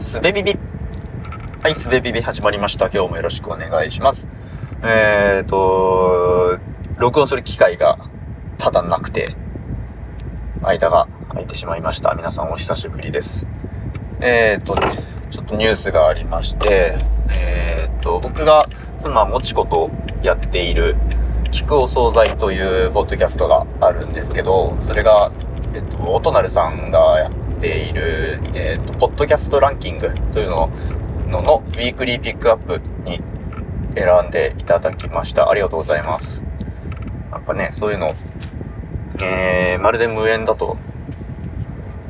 すべビビ。はい、すべビビ始まりました。今日もよろしくお願いします。えーと、録音する機会がただなくて、間が空いてしまいました。皆さんお久しぶりです。えーと、ちょっとニュースがありまして、えーと、僕が、まあ、もちことやっている、聞くお惣菜というポッドキャストがあるんですけど、それが、えっと、おとなるさんがやっている、えっと、ポッドキャストランキングというのののウィークリーピックアップに選んでいただきました。ありがとうございます。なんかね、そういうの、えー、まるで無縁だと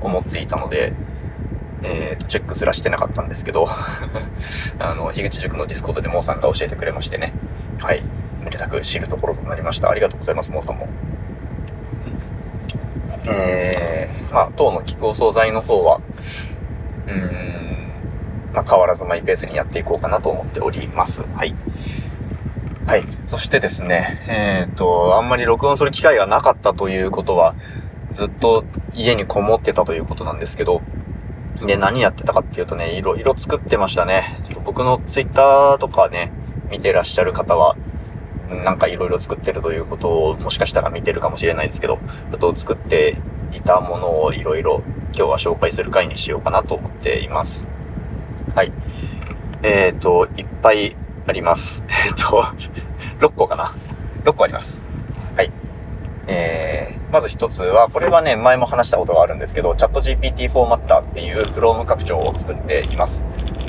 思っていたので、えーと、チェックすらしてなかったんですけど あの、樋口塾のディスコードでモーさんが教えてくれましてね。はい。めでたく知るところとなりました。ありがとうございます、モーさんも。えー、まあ、当の菊お惣菜の方は、うん、まあ、変わらずマイペースにやっていこうかなと思っております。はい。はい。そしてですね、えっ、ー、と、あんまり録音する機会がなかったということは、ずっと家にこもってたということなんですけど、で、何やってたかっていうとね、いろいろ作ってましたね。ちょっと僕のツイッターとかね、見てらっしゃる方は、なんかいろいろ作ってるということをもしかしたら見てるかもしれないですけど、ちょっと作っていたものをいろいろ今日は紹介する回にしようかなと思っています。はい。えっ、ー、と、いっぱいあります。えっ、ー、と、6個かな ?6 個あります。はい。えー、まず一つは、これはね、前も話したことがあるんですけど、チャット GPT フォーマッターっていう Chrome 拡張を作っています。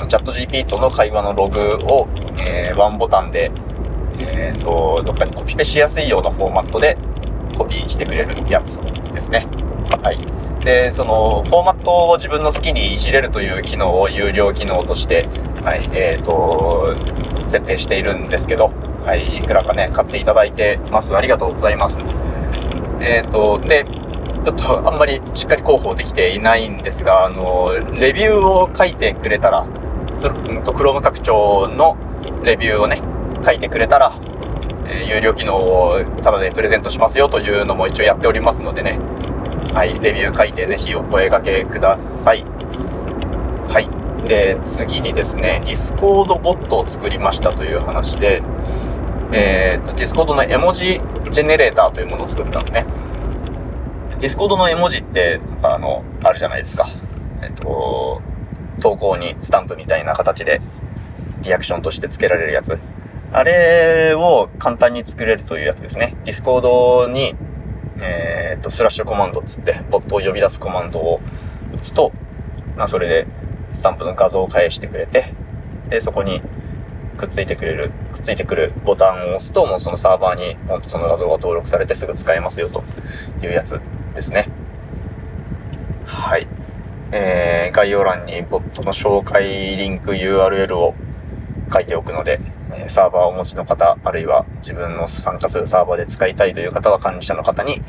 チャット GPT との会話のログを、えー、ワンボタンでえっ、ー、と、どっかにコピペしやすいようなフォーマットでコピーしてくれるやつですね。はい。で、その、フォーマットを自分の好きにいじれるという機能を有料機能として、はい、えっ、ー、と、設定しているんですけど、はい、いくらかね、買っていただいてます。ありがとうございます。えっ、ー、と、で、ちょっとあんまりしっかり広報できていないんですが、あの、レビューを書いてくれたら、すうんと、Chrome 拡張のレビューをね、書いてくれたら、え、有料機能をタダでプレゼントしますよというのも一応やっておりますのでね。はい、レビュー書いてぜひお声掛けください。はい。で、次にですね、ディスコードボットを作りましたという話で、えっ、ー、と、ディスコードの絵文字ジェネレーターというものを作ったんですね。ディスコードの絵文字って、なんかあの、あるじゃないですか。えっ、と、投稿にスタンプみたいな形でリアクションとして付けられるやつ。あれを簡単に作れるというやつですね。ディスコードに、えー、っと、スラッシュコマンドっつって、ボットを呼び出すコマンドを打つと、まあ、それで、スタンプの画像を返してくれて、で、そこにくっついてくれる、くっついてくるボタンを押すと、もうそのサーバーに、ほんとその画像が登録されてすぐ使えますよというやつですね。はい。えー、概要欄にボットの紹介リンク URL を書いておくので、えサーバーをお持ちの方、あるいは自分の参加するサーバーで使いたいという方は管理者の方に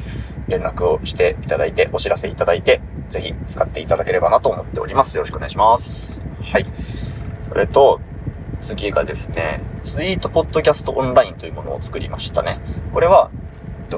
連絡をしていただいて、お知らせいただいて、ぜひ使っていただければなと思っております。よろしくお願いします。はい。それと、次がですね、ツイートポッドキャストオンラインというものを作りましたね。これは、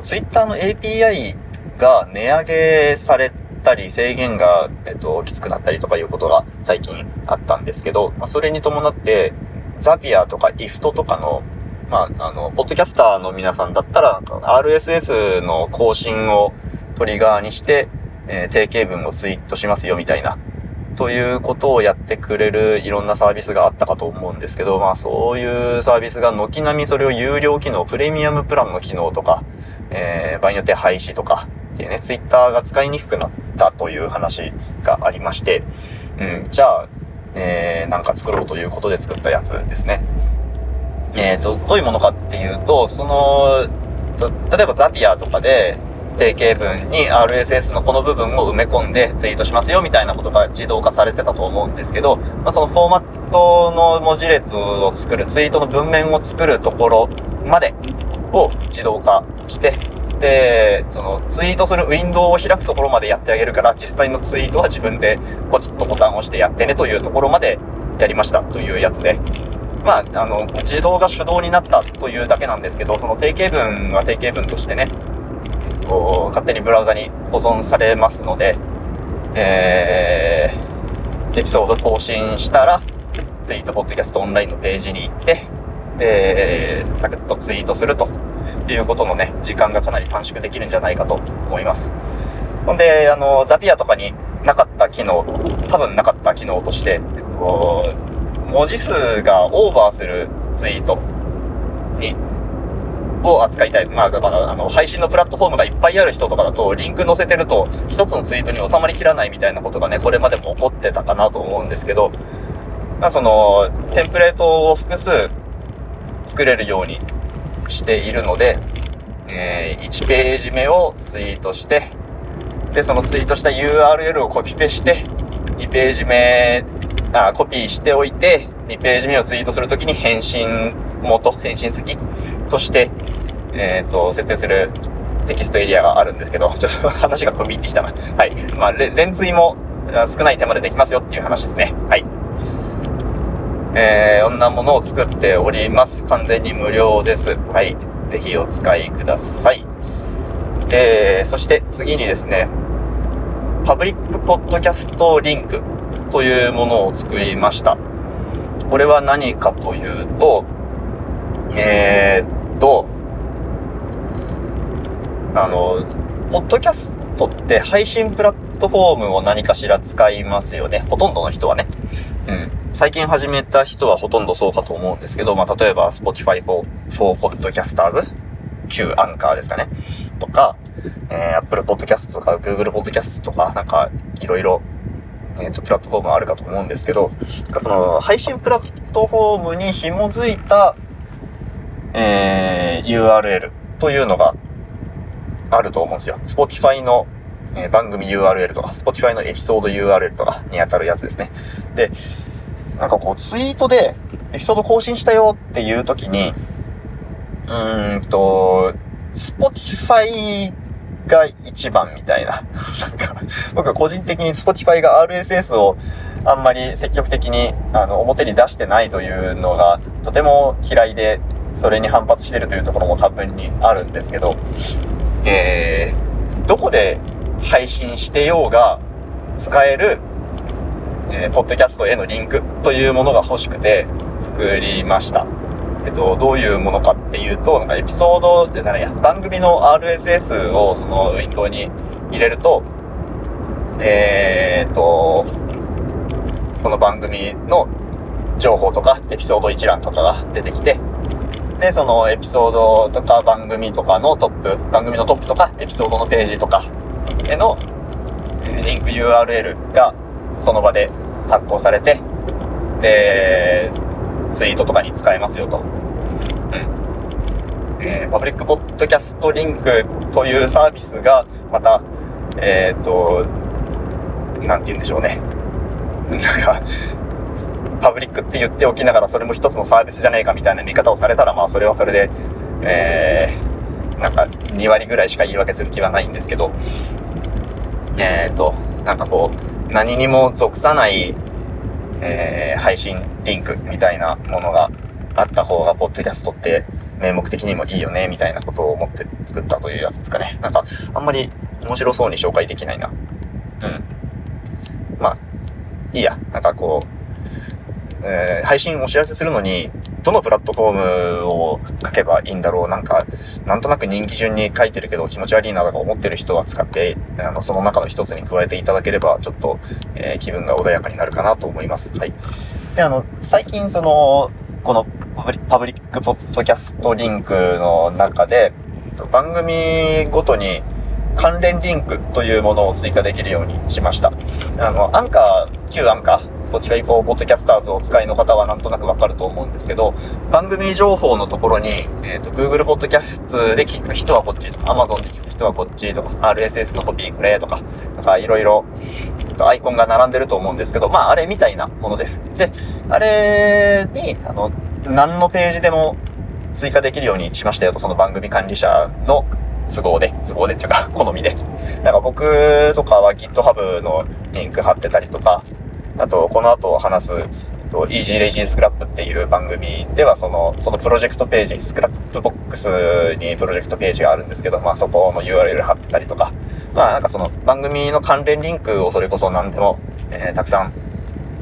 ツイッターの API が値上げされたり、制限が、えっと、きつくなったりとかいうことが最近あったんですけど、まあ、それに伴って、ザピアとかイフトとかの、まあ、あの、ポッドキャスターの皆さんだったら、RSS の更新をトリガーにして、えー、定型文をツイートしますよみたいな、ということをやってくれるいろんなサービスがあったかと思うんですけど、まあそういうサービスが軒並みそれを有料機能、プレミアムプランの機能とか、えー、場合によって廃止とか、っていうね、ツイッターが使いにくくなったという話がありまして、うん、じゃあ、えー、なんか作ろうということで作ったやつですね。えっ、ー、と、どういうものかっていうと、その、例えばザピアとかで、定型文に RSS のこの部分を埋め込んでツイートしますよみたいなことが自動化されてたと思うんですけど、まあ、そのフォーマットの文字列を作る、ツイートの文面を作るところまでを自動化して、そのツイートするウィンドウを開くところまでやってあげるから、実際のツイートは自分でポチッとボタンを押してやってねというところまでやりましたというやつで。まあ、あの、自動が手動になったというだけなんですけど、その定型文は定型文としてね、こう、勝手にブラウザに保存されますので、えエピソード更新したら、ツイート、ポッドキャストオンラインのページに行って、で、サクッとツイートするということのね、時間がかなり短縮できるんじゃないかと思います。ほんで、あの、ザピアとかになかった機能、多分なかった機能として、文字数がオーバーするツイートに、を扱いたい。まあ、まあ、あの、配信のプラットフォームがいっぱいある人とかだと、リンク載せてると、一つのツイートに収まりきらないみたいなことがね、これまでも起こってたかなと思うんですけど、まあ、その、テンプレートを複数作れるようにしているので、えー、1ページ目をツイートして、で、そのツイートした URL をコピペして、2ページ目、あ、コピーしておいて、2ページ目をツイートするときに返信元、返信先として、えっ、ー、と、設定するテキストエリアがあるんですけど、ちょっと話が飛び入ってきたな。はい。まあ、連追も少ない手間でできますよっていう話ですね。はい。えー、こんなものを作っております。完全に無料です。はい。ぜひお使いください。えー、そして次にですね、パブリックポッドキャストリンクというものを作りました。これは何かというと、えー、っと、あの、ポッドキャストって配信プラッットフォームを何かしら使いますよね。ほとんどの人はね。うん。最近始めた人はほとんどそうかと思うんですけど、まあ、例えば Spotify for, for Podcasters 旧アンカーですかね。とか、えー、Apple Podcast とか Google Podcast とか、なんか、いろいろ、えっ、ー、と、プラットフォームあるかと思うんですけど、その、配信プラットフォームに紐づいた、えー、URL というのがあると思うんですよ。Spotify の、えー、番組 URL とか、Spotify のエピソード URL とかに当たるやつですね。で、なんかこう、ツイートで、エピソード更新したよっていう時に、うーんと、Spotify が一番みたいな。なんか、僕は個人的に Spotify が RSS をあんまり積極的に、あの、表に出してないというのが、とても嫌いで、それに反発してるというところも多分にあるんですけど、えー、どこで配信してようが使えるえー、ポッドキャストへのリンクというものが欲しくて作りました。えっと、どういうものかっていうと、なんかエピソード、じゃないや、番組の RSS をそのウィンドウに入れると、えー、っと、その番組の情報とか、エピソード一覧とかが出てきて、で、そのエピソードとか番組とかのトップ、番組のトップとか、エピソードのページとかへのリンク URL がその場で発行されて、で、ツイートとかに使えますよと。うん。えー、パブリックポッドキャストリンクというサービスが、また、えっ、ー、と、なんて言うんでしょうね。なんか、パブリックって言っておきながらそれも一つのサービスじゃねえかみたいな見方をされたら、まあそれはそれで、えー、なんか2割ぐらいしか言い訳する気はないんですけど、えっ、ー、と、なんかこう、何にも属さない、えー、配信リンクみたいなものがあった方が、ポッドキャストって名目的にもいいよね、みたいなことを思って作ったというやつですかね。なんか、あんまり面白そうに紹介できないな。うん。まあ、いいや。なんかこう、えー、配信お知らせするのに、どのプラットフォームを書けばいいんだろうなんか、なんとなく人気順に書いてるけど気持ち悪いなとか思ってる人は使って、あの、その中の一つに加えていただければ、ちょっと、えー、気分が穏やかになるかなと思います。はい。で、あの、最近その、このパブリックポッドキャストリンクの中で、番組ごとに関連リンクというものを追加できるようにしました。あの、アンカー、旧アンカー、Spotify for Podcasters をお使いの方はなんとなくわかると思うんですけど、番組情報のところに、えっ、ー、と、Google Podcast で聞く人はこっちとか、Amazon で聞く人はこっちとか、RSS のコピーくれとか、なんかいろいろ、アイコンが並んでると思うんですけど、まあ、あれみたいなものです。で、あれに、あの、何のページでも追加できるようにしましたよと、その番組管理者の都合で、都合でっていうか、好みで。なんか僕とかは GitHub のリンク貼ってたりとか、あと、この後話す、と、Easy Lazy Scrap っていう番組では、その、そのプロジェクトページ、スクラップボックスにプロジェクトページがあるんですけど、まあそこの URL 貼ってたりとか、まあなんかその番組の関連リンクをそれこそ何でも、えー、たくさん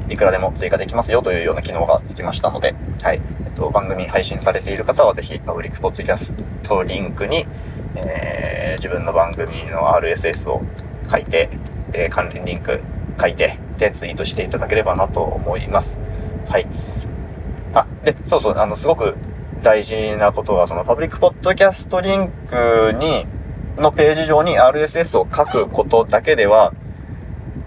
いくらでも追加できますよというような機能がつきましたので、はい。えっと、番組配信されている方はぜひ、パブリックポッドキャストリンクに、えー、自分の番組の RSS を書いて、で、関連リンク書いて、で、ツイートしていただければなと思います。はい。あ、で、そうそう、あの、すごく大事なことは、そのパブリックポッドキャストリンクに、のページ上に RSS を書くことだけでは、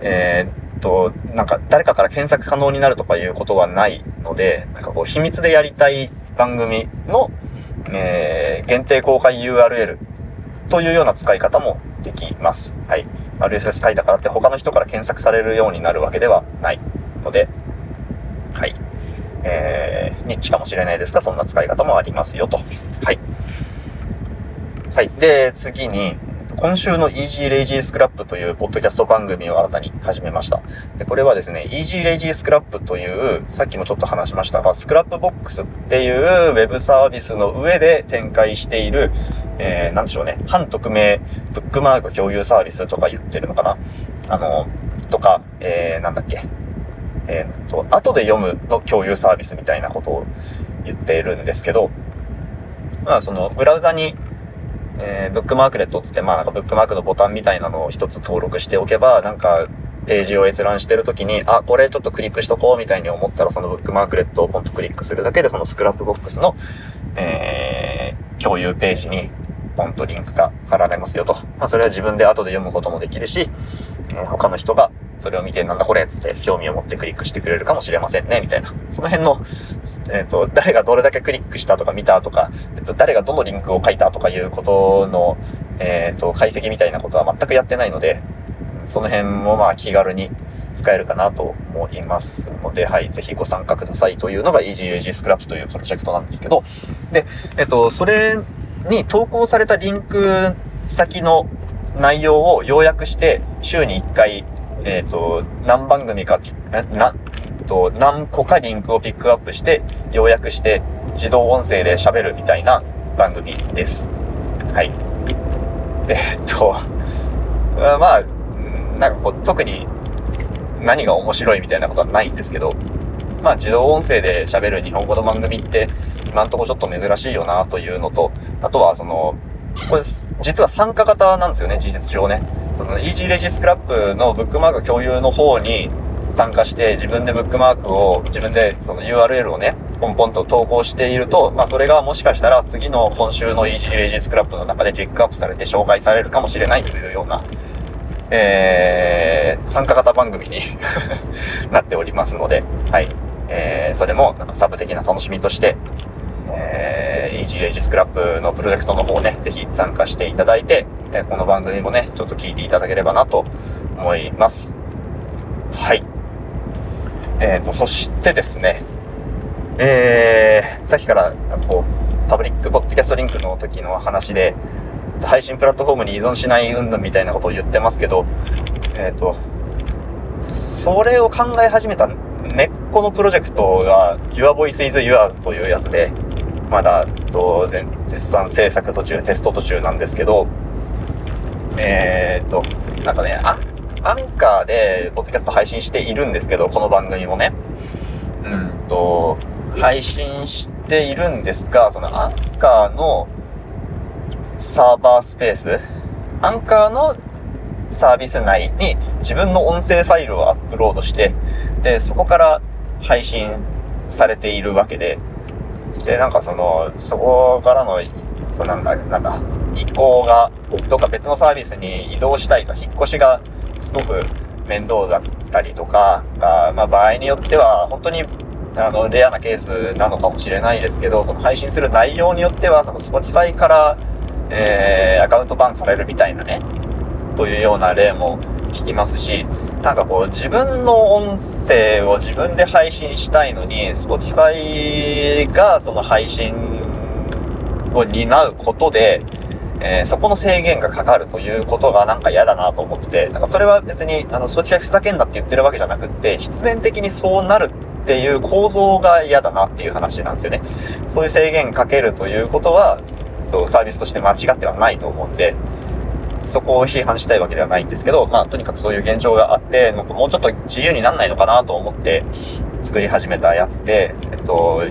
えー、っと、なんか誰かから検索可能になるとかいうことはないので、なんかこう秘密でやりたい番組の、えー、限定公開 URL というような使い方もできます。はい。RSS 書いたからって他の人から検索されるようになるわけではないので、はい。えー、ニッチかもしれないですが、そんな使い方もありますよと。はい。はい。で、次に、今週の Easy Lazy Scrap というポッドキャスト番組を新たに始めました。で、これはですね、Easy Lazy Scrap という、さっきもちょっと話しましたが、スクラップボックスっていうウェブサービスの上で展開している、えー、なんでしょうね、半匿名ブックマーク共有サービスとか言ってるのかな？あの、とか、えー、なんだっけ、えー、と、後で読むの共有サービスみたいなことを言っているんですけど、まあ、その、ブラウザにえー、ブックマークレットつって、まあなんかブックマークのボタンみたいなのを一つ登録しておけば、なんかページを閲覧してるときに、あ、これちょっとクリックしとこうみたいに思ったら、そのブックマークレットをポンとクリックするだけで、そのスクラップボックスの、えー、共有ページにポンとリンクが貼られますよと。まあそれは自分で後で読むこともできるし、え、他の人がそれを見てなんだこれっつって興味を持ってクリックしてくれるかもしれませんね、みたいな。その辺の、えっ、ー、と、誰がどれだけクリックしたとか見たとか、えっ、ー、と、誰がどのリンクを書いたとかいうことの、えっ、ー、と、解析みたいなことは全くやってないので、その辺もまあ気軽に使えるかなと思いますので、はい、ぜひご参加くださいというのが EasyAG Scraps というプロジェクトなんですけど、で、えっと、それに投稿されたリンク先の内容を要約して週に1回えっ、ー、と、何番組か、な、と、何個かリンクをピックアップして、要約して自動音声で喋るみたいな番組です。はい。えっ、ー、と、まあ、なんかこう、特に何が面白いみたいなことはないんですけど、まあ自動音声で喋る日本語の番組って今んとこちょっと珍しいよなというのと、あとはその、これ実は参加型なんですよね、事実上ね。その、イージーレジスクラップのブックマーク共有の方に参加して、自分でブックマークを、自分でその URL をね、ポンポンと投稿していると、まあそれがもしかしたら次の今週のイージーレジスクラップの中でピックアップされて紹介されるかもしれないというような、えー、参加型番組に なっておりますので、はい。えー、それもなんかサブ的な楽しみとして、えー、ージーレジスクラップのプロジェクトの方ね、ぜひ参加していただいて、えこの番組もね、ちょっと聞いていただければなと思います。はい。えっ、ー、と、そしてですね、えー、さっきから、こう、パブリックポッドキャストリンクの時の話で、配信プラットフォームに依存しない云々みたいなことを言ってますけど、えっ、ー、と、それを考え始めた根っこのプロジェクトが Your Voice is Yours というやつで、まだ、と、絶賛制作途中、テスト途中なんですけど、えー、っと、なんかね、あ、アンカーで、ポッドキャスト配信しているんですけど、この番組もね。うんと、配信しているんですが、そのアンカーのサーバースペース、アンカーのサービス内に自分の音声ファイルをアップロードして、で、そこから配信されているわけで、で、なんかその、そこからのと、なんだ、なんだ、移行が、どっか別のサービスに移動したいとか、引っ越しがすごく面倒だったりとかが、まあ場合によっては、本当にあの、レアなケースなのかもしれないですけど、その配信する内容によっては、その Spotify から、えー、アカウントバンされるみたいなね、というような例も聞きますし、なんかこう自分の音声を自分で配信したいのに、Spotify がその配信を担うことで、えー、そこの制限がかかるということがなんか嫌だなと思ってて、なんかそれは別にあの Spotify ふざけんなって言ってるわけじゃなくって、必然的にそうなるっていう構造が嫌だなっていう話なんですよね。そういう制限かけるということは、そうサービスとして間違ってはないと思うんで、そこを批判したいわけではないんですけど、まあ、とにかくそういう現状があって、もうちょっと自由になんないのかなと思って作り始めたやつで、えっと、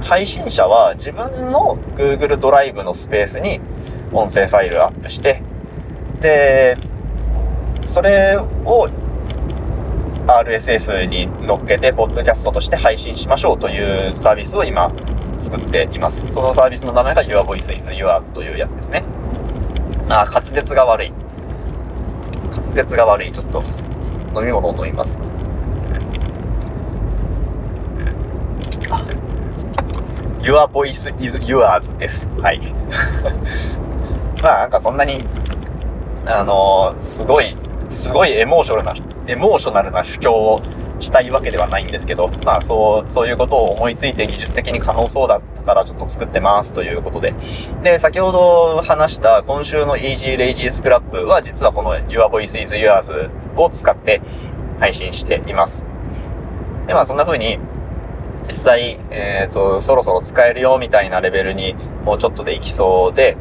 配信者は自分の Google ドライブのスペースに音声ファイルアップして、で、それを RSS に乗っけて、ポッドキャストとして配信しましょうというサービスを今作っています。そのサービスの名前が Your Voice is Yours というやつですね。あ、滑舌が悪い。滑舌が悪い。ちょっと飲み物を飲みます。Your Voice is Yours です。はい。まあなんかそんなに、あのー、すごい、すごいエモーショナルな、エモーショナルな主張をしたいわけではないんですけど、まあそう、そういうことを思いついて技術的に可能そうだったからちょっと作ってますということで。で、先ほど話した今週の Easy Lazy Scrap は実はこの Your Voice is Yours を使って配信しています。で、まあそんな風に実際、えっ、ー、と、そろそろ使えるよみたいなレベルにもうちょっとでいきそうで、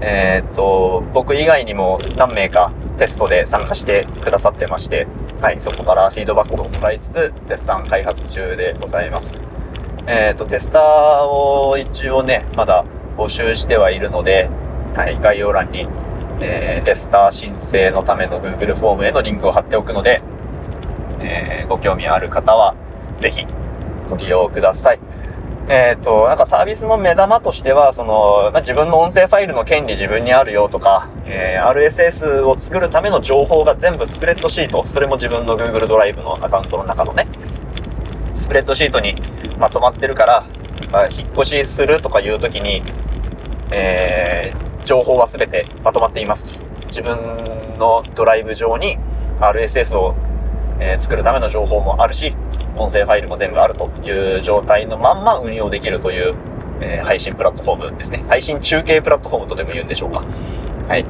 えっ、ー、と、僕以外にも何名かテストで参加してくださってまして、はい、そこからフィードバックをもらいつつ、絶賛開発中でございます。えっ、ー、と、テスターを一応ね、まだ募集してはいるので、はい、概要欄に、えー、テスター申請のための Google フォームへのリンクを貼っておくので、えー、ご興味ある方は、ぜひご利用ください。えっ、ー、と、なんかサービスの目玉としては、その、まあ、自分の音声ファイルの権利自分にあるよとか、えー、RSS を作るための情報が全部スプレッドシート、それも自分の Google ドライブのアカウントの中のね、スプレッドシートにまとまってるから、まあ、引っ越しするとかいうときに、えー、情報は全てまとまっていますと。自分のドライブ上に RSS を、えー、作るための情報もあるし、音声ファイルも全部あるという状態のまんま運用できるという、えー、配信プラットフォームですね。配信中継プラットフォームとでも言うんでしょうか。はい。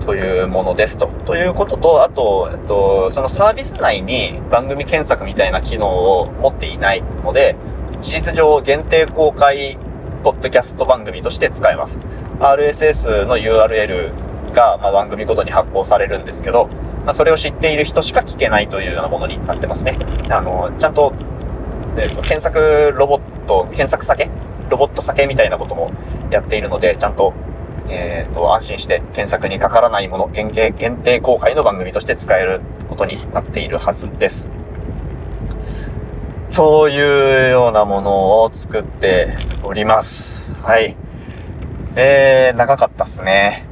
というものですと。ということと、あと、えっと、そのサービス内に番組検索みたいな機能を持っていないので、事実上限定公開ポッドキャスト番組として使えます。RSS の URL が、まあ、番組ごとに発行されるんですけど、まあ、それを知っている人しか聞けないというようなものになってますね。あの、ちゃんと、えっ、ー、と、検索ロボット、検索酒？ロボット酒みたいなこともやっているので、ちゃんと、えっ、ー、と、安心して検索にかからないもの、限定、限定公開の番組として使えることになっているはずです。というようなものを作っております。はい。えー、長かったっすね。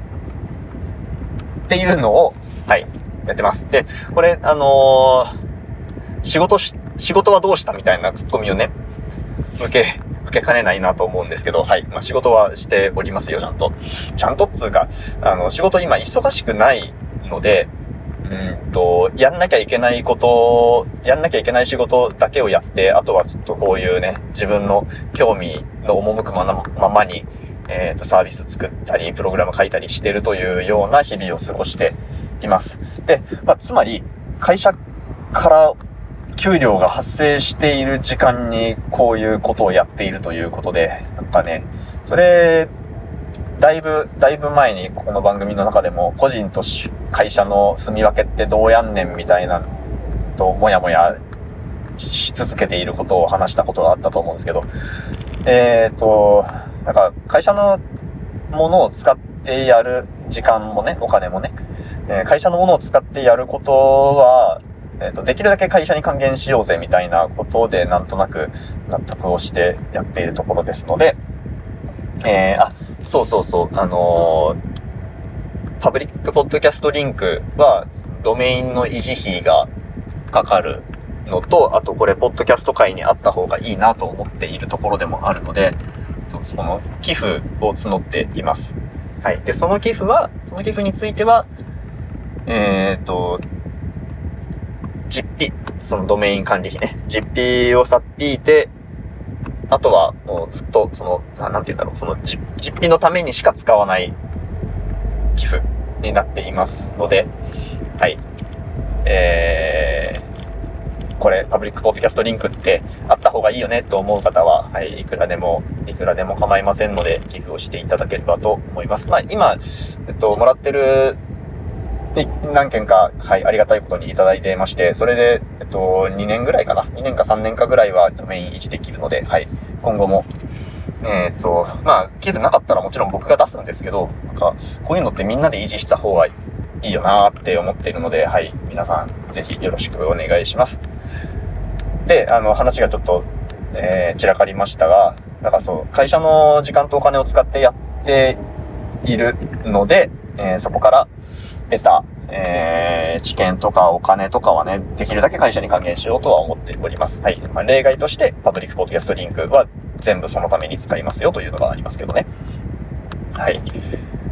っていうのを、はい、やってます。で、これ、あのー、仕事し、仕事はどうしたみたいなツッコミをね、受け、受けかねないなと思うんですけど、はい。まあ、仕事はしておりますよ、ちゃんと。ちゃんとっつうか、あの、仕事今忙しくないので、うんと、やんなきゃいけないこと、やんなきゃいけない仕事だけをやって、あとはちょっとこういうね、自分の興味の赴くままに、えっ、ー、と、サービス作ったり、プログラム書いたりしてるというような日々を過ごしています。で、まあ、つまり、会社から給料が発生している時間にこういうことをやっているということで、なんかね、それ、だいぶ、だいぶ前にこの番組の中でも個人と会社の住み分けってどうやんねんみたいなともやもやし続けていることを話したことがあったと思うんですけど、えっ、ー、と、なんか会社のものを使ってやる時間もね、お金もね、えー、会社のものを使ってやることは、えっ、ー、と、できるだけ会社に還元しようぜみたいなことで、なんとなく納得をしてやっているところですので、えー、あ、そうそうそう、あのー、パブリックポッドキャストリンクは、ドメインの維持費がかかるのと、あとこれ、ポッドキャスト界にあった方がいいなと思っているところでもあるので、その寄付を募っています。はい。で、その寄付は、その寄付については、えっ、と、実費、そのドメイン管理費ね。実費をさっぴいて、あとはもうずっと、その、なんて言うんだろう、その実費のためにしか使わない寄付になっていますので、はい。えー、これ、パブリックポッドキャストリンクってあった方がいいよねと思う方は、はい、いくらでも、いくらでも構いませんので、寄付をしていただければと思います。まあ、今、えっと、もらってる何件か、はい、ありがたいことにいただいてまして、それで、えっと、2年ぐらいかな。2年か3年かぐらいはメイン維持できるので、はい、今後も、えー、っと、まあ、寄付なかったらもちろん僕が出すんですけど、なんか、こういうのってみんなで維持した方がいいよなーって思っているので、はい、皆さん、ぜひよろしくお願いします。で、あの、話がちょっと、えー、散らかりましたが、だからそう、会社の時間とお金を使ってやっているので、えー、そこから得た、えー、知見とかお金とかはね、できるだけ会社に還元しようとは思っております。はい。まあ、例外として、パブリックポッドキャストリンクは全部そのために使いますよというのがありますけどね。はい。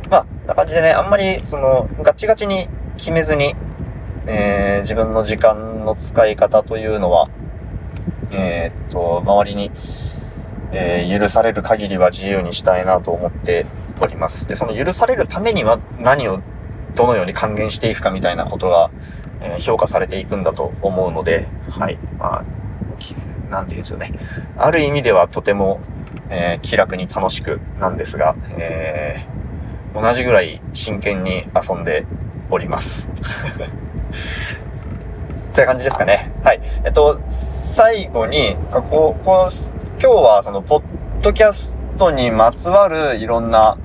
まあ、な感じでね、あんまり、その、ガチガチに決めずに、えー、自分の時間の使い方というのは、えー、っと、周りに、えー、許される限りは自由にしたいなと思っております。で、その許されるためには何をどのように還元していくかみたいなことが、えー、評価されていくんだと思うので、はい。まあ、なんて言うんでしょうね。ある意味ではとても、えー、気楽に楽しくなんですが、えー、同じぐらい真剣に遊んでおります。って感じですかね。はい。えっと、最後に、こう、こう、今日はその、ポッドキャストにまつわるいろんな、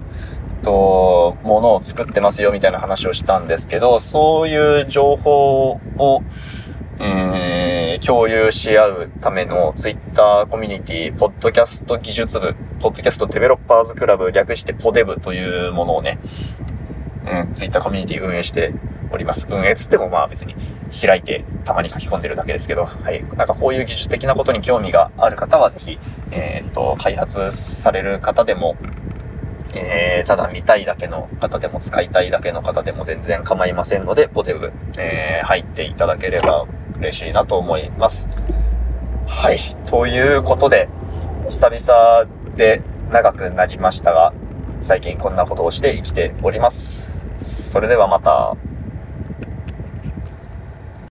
と、ものを作ってますよみたいな話をしたんですけど、そういう情報を、えー、共有し合うためのツイッターコミュニティ、ポッドキャスト技術部、ポッドキャストデベロッパーズクラブ、略してポデブというものをね、うん、ツイッターコミュニティ運営しております。運営つってもまあ別に開いてたまに書き込んでるだけですけど、はい。なんかこういう技術的なことに興味がある方はぜひ、えー、っと、開発される方でも、えー、ただ見たいだけの方でも使いたいだけの方でも全然構いませんので、ポテブ、えー、入っていただければ嬉しいなと思います。はい。ということで、久々で長くなりましたが、最近こんなことをして生きております。それではまた。